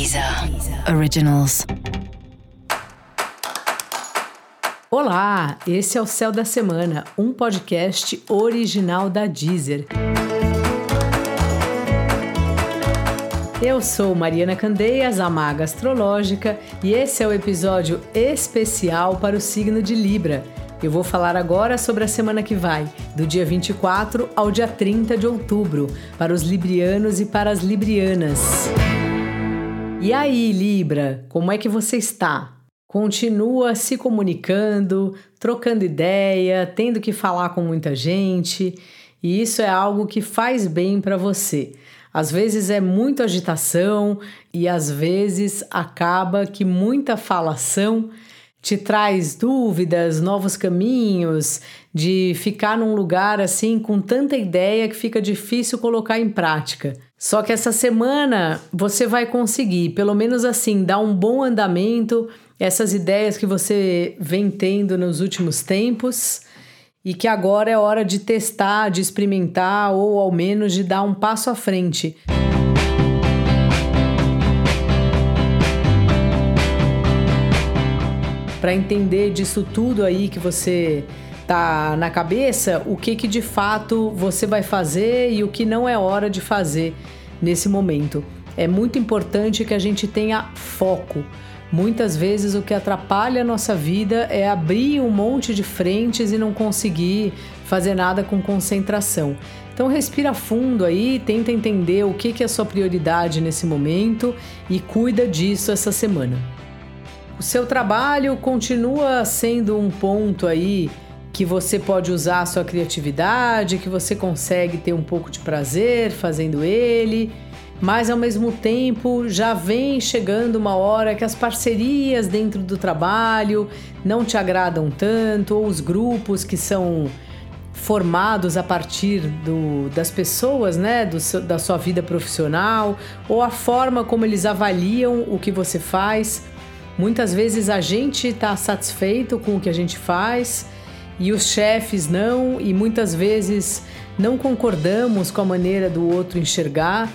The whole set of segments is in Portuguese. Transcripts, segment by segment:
Deezer Originals. Olá, esse é o Céu da Semana, um podcast original da Deezer. Eu sou Mariana Candeias, a maga astrológica, e esse é o episódio especial para o signo de Libra. Eu vou falar agora sobre a semana que vai, do dia 24 ao dia 30 de outubro, para os librianos e para as librianas. E aí, Libra, como é que você está? Continua se comunicando, trocando ideia, tendo que falar com muita gente, e isso é algo que faz bem para você. Às vezes é muita agitação e às vezes acaba que muita falação te traz dúvidas, novos caminhos, de ficar num lugar assim com tanta ideia que fica difícil colocar em prática. Só que essa semana você vai conseguir, pelo menos assim, dar um bom andamento essas ideias que você vem tendo nos últimos tempos e que agora é hora de testar, de experimentar ou ao menos de dar um passo à frente. Para entender disso tudo aí que você tá na cabeça, o que que de fato você vai fazer e o que não é hora de fazer nesse momento. É muito importante que a gente tenha foco. Muitas vezes o que atrapalha a nossa vida é abrir um monte de frentes e não conseguir fazer nada com concentração. Então respira fundo aí, tenta entender o que, que é a sua prioridade nesse momento e cuida disso essa semana. O seu trabalho continua sendo um ponto aí que você pode usar a sua criatividade, que você consegue ter um pouco de prazer fazendo ele, mas ao mesmo tempo já vem chegando uma hora que as parcerias dentro do trabalho não te agradam tanto, ou os grupos que são formados a partir do, das pessoas, né, do da sua vida profissional, ou a forma como eles avaliam o que você faz Muitas vezes a gente está satisfeito com o que a gente faz e os chefes não, e muitas vezes não concordamos com a maneira do outro enxergar.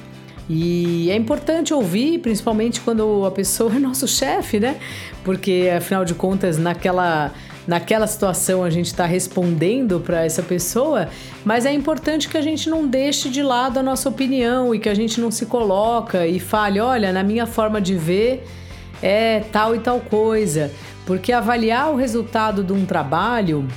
E é importante ouvir, principalmente quando a pessoa é nosso chefe, né? Porque afinal de contas, naquela naquela situação a gente está respondendo para essa pessoa, mas é importante que a gente não deixe de lado a nossa opinião e que a gente não se coloca e fale, olha, na minha forma de ver, é tal e tal coisa, porque avaliar o resultado de um trabalho,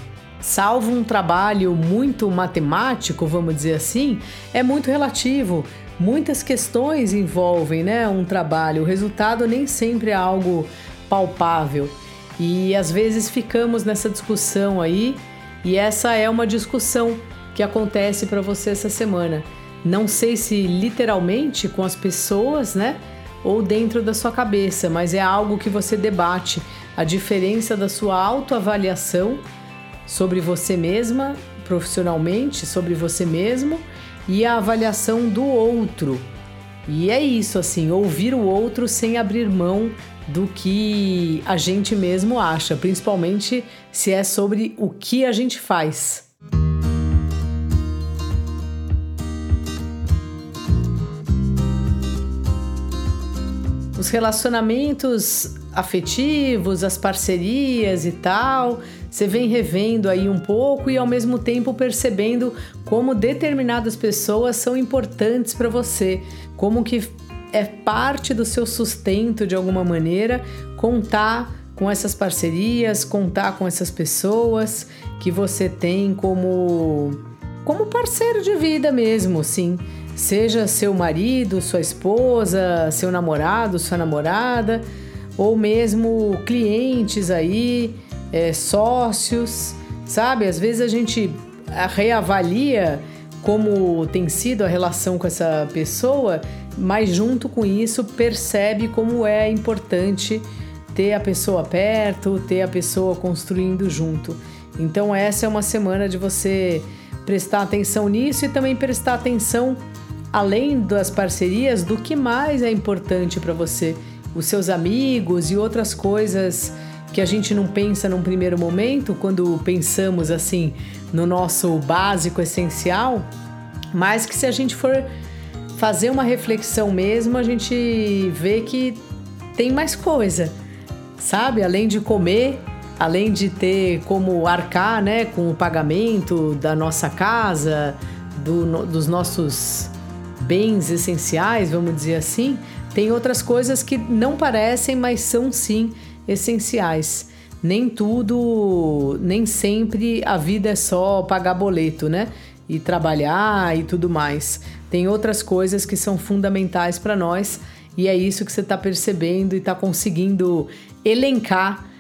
salvo um trabalho muito matemático, vamos dizer assim, é muito relativo. Muitas questões envolvem né, um trabalho, o resultado nem sempre é algo palpável. E às vezes ficamos nessa discussão aí, e essa é uma discussão que acontece para você essa semana. Não sei se literalmente com as pessoas, né? Ou dentro da sua cabeça, mas é algo que você debate a diferença da sua autoavaliação sobre você mesma, profissionalmente, sobre você mesmo e a avaliação do outro. E é isso, assim, ouvir o outro sem abrir mão do que a gente mesmo acha, principalmente se é sobre o que a gente faz. Os relacionamentos afetivos, as parcerias e tal, você vem revendo aí um pouco e ao mesmo tempo percebendo como determinadas pessoas são importantes para você, como que é parte do seu sustento de alguma maneira contar com essas parcerias, contar com essas pessoas que você tem como como parceiro de vida mesmo, sim seja seu marido, sua esposa, seu namorado, sua namorada, ou mesmo clientes aí, é, sócios, sabe? Às vezes a gente reavalia como tem sido a relação com essa pessoa, mas junto com isso percebe como é importante ter a pessoa perto, ter a pessoa construindo junto. Então essa é uma semana de você prestar atenção nisso e também prestar atenção além das parcerias, do que mais é importante para você, os seus amigos e outras coisas que a gente não pensa num primeiro momento, quando pensamos assim no nosso básico essencial, mas que se a gente for fazer uma reflexão mesmo, a gente vê que tem mais coisa, sabe? Além de comer, além de ter como arcar, né, com o pagamento da nossa casa, do, no, dos nossos bens essenciais, vamos dizer assim, tem outras coisas que não parecem, mas são sim essenciais. Nem tudo, nem sempre a vida é só pagar boleto, né? E trabalhar e tudo mais. Tem outras coisas que são fundamentais para nós e é isso que você está percebendo e está conseguindo elencar